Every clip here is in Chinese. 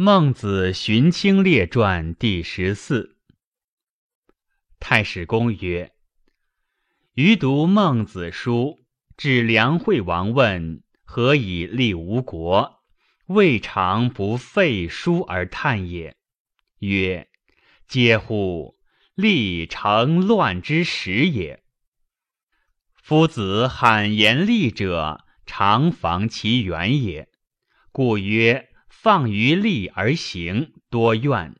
孟子荀卿列传第十四。太史公曰：“余读孟子书，至梁惠王问何以立吴国，未尝不废书而叹也。曰：嗟乎！立成乱之始也。夫子罕言立者，常防其源也。故曰。”放于利而行，多怨。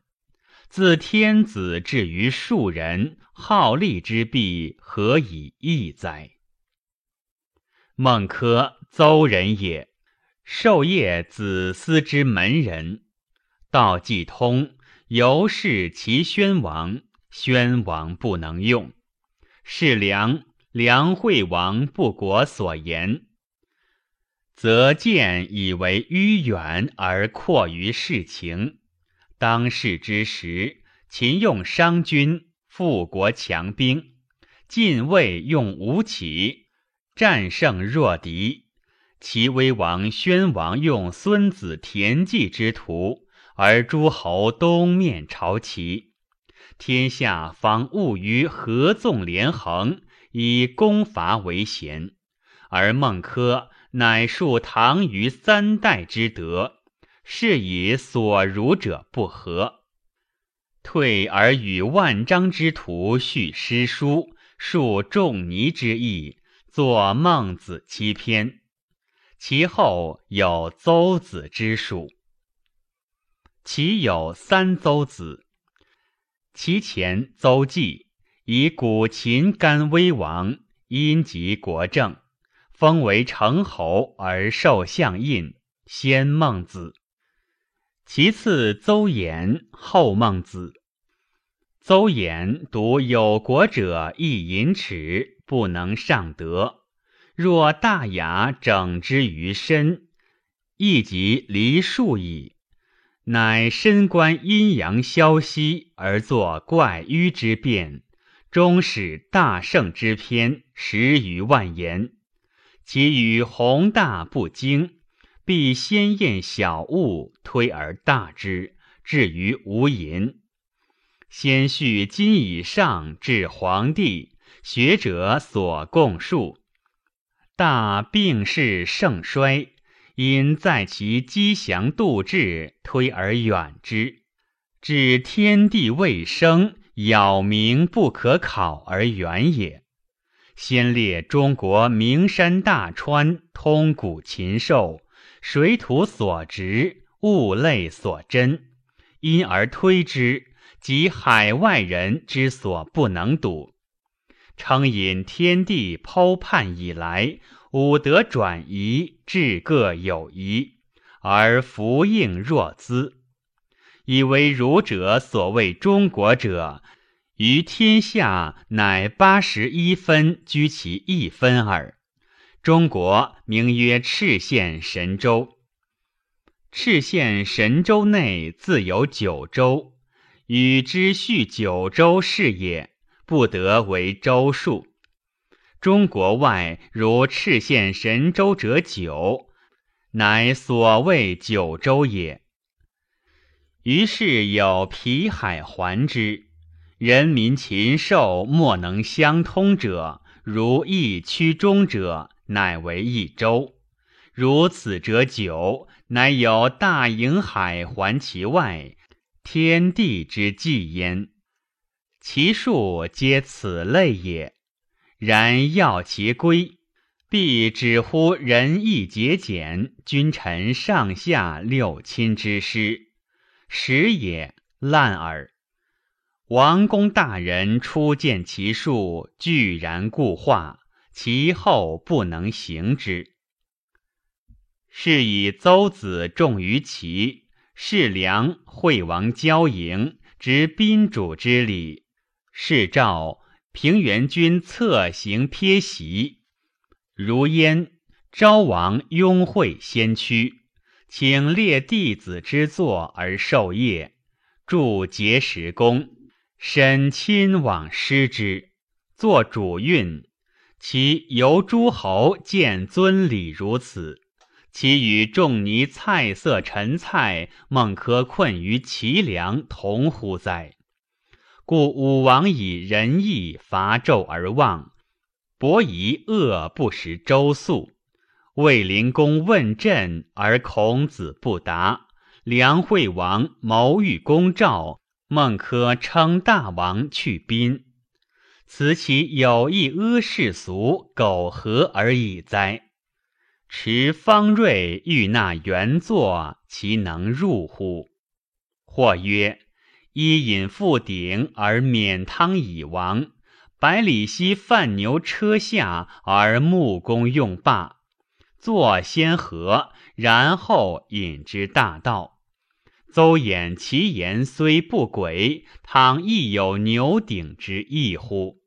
自天子至于庶人，好利之弊，何以异哉？孟轲，邹人也，授业子思之门人。道既通，由是齐宣王，宣王不能用。是梁，梁惠王不果所言。则见以为迂远而阔于世情。当世之时，秦用商君，富国强兵；晋魏用吴起，战胜弱敌；齐威王、宣王用孙子田忌之徒，而诸侯东面朝齐。天下方务于合纵连横，以攻伐为贤。而孟轲。乃述唐虞三代之德，是以所儒者不和。退而与万章之徒叙诗书，述仲尼之意，作孟子七篇。其后有邹子之属。其有三邹子，其前邹忌以古秦干威王，因及国政。封为成侯而受相印，先孟子。其次邹衍，后孟子。邹衍独有国者亦淫耻，不能上德。若大雅整之于身，亦即离数矣。乃身观阴阳消息而作怪迂之辩，终始大圣之篇十余万言。其与宏大不精，必先验小物，推而大之，至于无垠。先叙今以上至黄帝，学者所共述。大病势盛衰，因在其积祥度志，推而远之，至天地未生，杳冥不可考而远也。先列中国名山大川，通古禽兽，水土所植，物类所珍，因而推之，即海外人之所不能睹。称引天地剖判以来，五德转移，至各有宜，而福应若兹，以为儒者所谓中国者。于天下，乃八十一分居其一分耳。中国名曰赤县神州。赤县神州内自有九州，与之序九州是也，不得为州数。中国外如赤县神州者九，乃所谓九州也。于是有皮海环之。人民禽兽莫能相通者，如一曲中者，乃为一州。如此者久，乃有大瀛海环其外，天地之纪焉。其数皆此类也。然要其归，必只乎仁义节俭，君臣上下六亲之师，时也烂耳。王公大人初见其数，居然固化，其后不能行之。是以邹子重于齐，是梁惠王交迎，执宾主之礼。是赵平原君策行撇席，如焉。昭王拥会先驱，请列弟子之作而授业，著节时公。申亲往师之，作主运。其由诸侯见尊礼如此，其与仲尼菜色陈蔡，孟轲困于齐梁，同乎哉？故武王以仁义伐纣而望，伯夷恶不食周粟，卫灵公问政而孔子不答，梁惠王谋欲攻赵，孟轲称大王去宾。此其有意阿世俗，苟合而已哉？持方锐欲纳原作，其能入乎？或曰：伊尹复鼎而免汤以亡，百里奚犯牛车下而木公用罢，坐先和，然后引之大道。邹衍其言虽不轨，倘亦有牛鼎之意乎？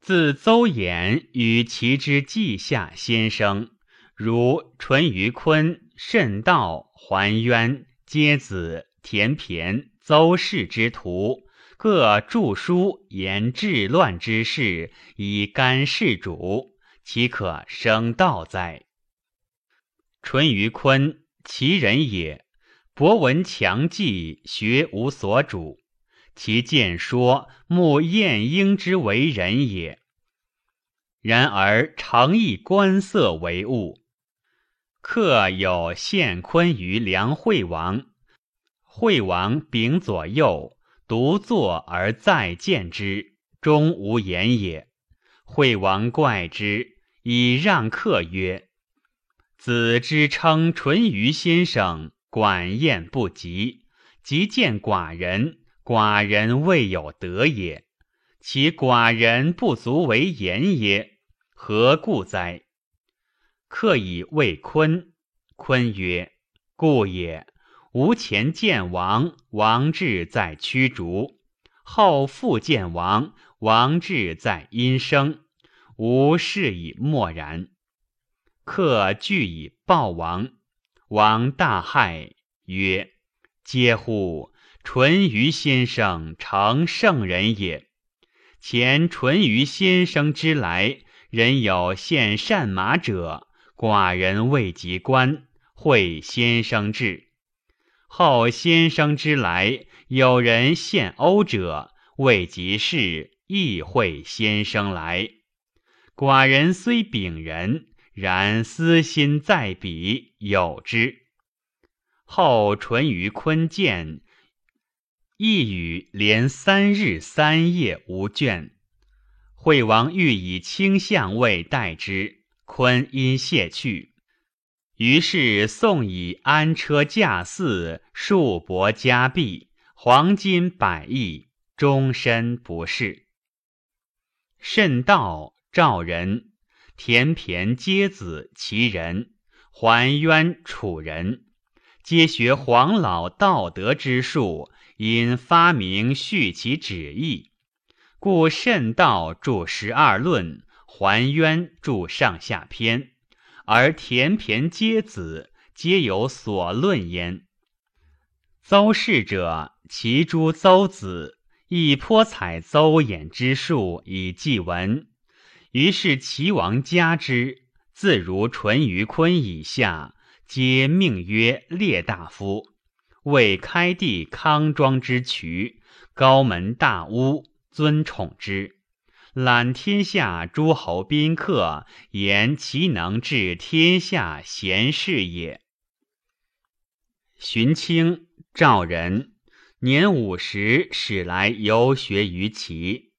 自邹衍与其之稷下先生，如淳于髡、慎道、桓渊、皆子、田骈、邹氏之徒，各著书言治乱之事，以干事主，岂可生道哉？淳于髡，其人也，博闻强记，学无所主。其见说，慕晏婴之为人也。然而常以观色为物。客有献坤于梁惠王，惠王秉左右，独坐而再见之，终无言也。惠王怪之，以让客曰：“子之称淳于先生，管晏不及，即见寡人。”寡人未有德也，其寡人不足为言也，何故哉？客以谓坤，坤曰：“故也。吾前见王，王志在驱逐；后复见王，王志在阴生。吾是以默然。客惧以报王，王大骇，曰：“嗟乎！”淳于先生诚圣人也。前淳于先生之来，人有献善马者，寡人未及观，会先生至。后先生之来，有人献欧者，未及事，亦会先生来。寡人虽秉人，然私心在彼，有之。后淳于髡见。一语连三日三夜无倦。惠王欲以卿相位待之，髡因谢去。于是送以安车驾驷，数帛加币，黄金百亿，终身不仕。慎道赵人，田骈皆子其人，桓渊楚人，皆学黄老道德之术。因发明续其旨意，故慎道著十二论，桓渊著上下篇，而田骈皆子皆有所论焉。邹氏者，其诸邹子亦颇采邹衍之术以记文，于是齐王加之，自如淳于髡以下，皆命曰列大夫。为开地康庄之渠，高门大屋，尊宠之，揽天下诸侯宾客，言其能治天下贤士也。荀卿，赵人，年五十，始来游学于齐。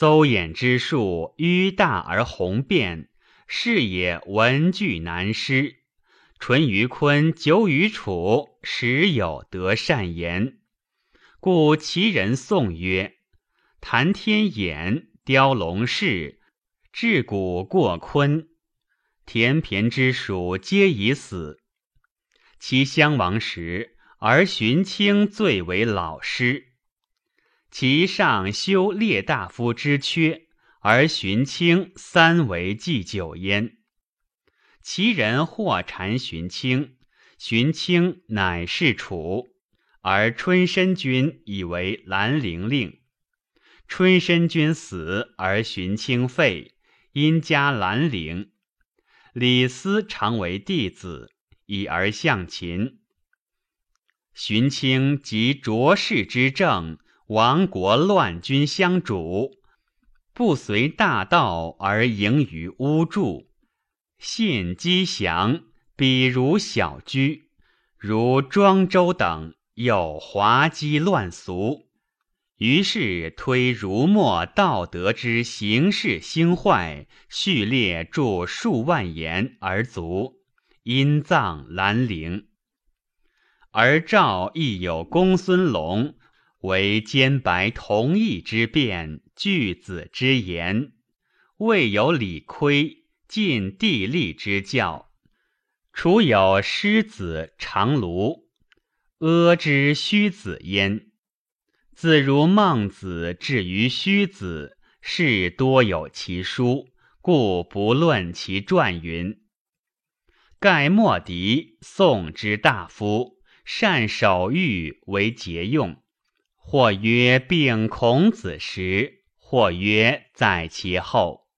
邹衍之术迂大而宏辩，是也文句难施。淳于髡久于楚，时有得善言，故其人颂曰：“谈天眼，雕龙氏，至古过髡。田骈之属皆已死。其相亡时，而荀卿最为老师。其上修列大夫之缺，而荀卿三为祭酒焉。”其人或谗荀卿，荀卿乃是楚，而春申君以为兰陵令。春申君死，而荀卿废，因加兰陵。李斯常为弟子，以而向秦。荀卿及卓氏之政，亡国乱君相主，不随大道而营于巫祝，信积祥，比如小居，如庄周等，有滑稽乱俗。于是推儒墨道德之形式兴坏，序列著数万言而足，因葬兰陵。而赵亦有公孙龙，为兼白同义之辩，句子之言，未有理亏尽地利之教，除有师子长卢，阿之虚子焉。自如孟子至于虚子，是多有其书，故不论其传云。盖莫迪，宋之大夫，善守御为节用，或曰病孔子时，或曰在其后。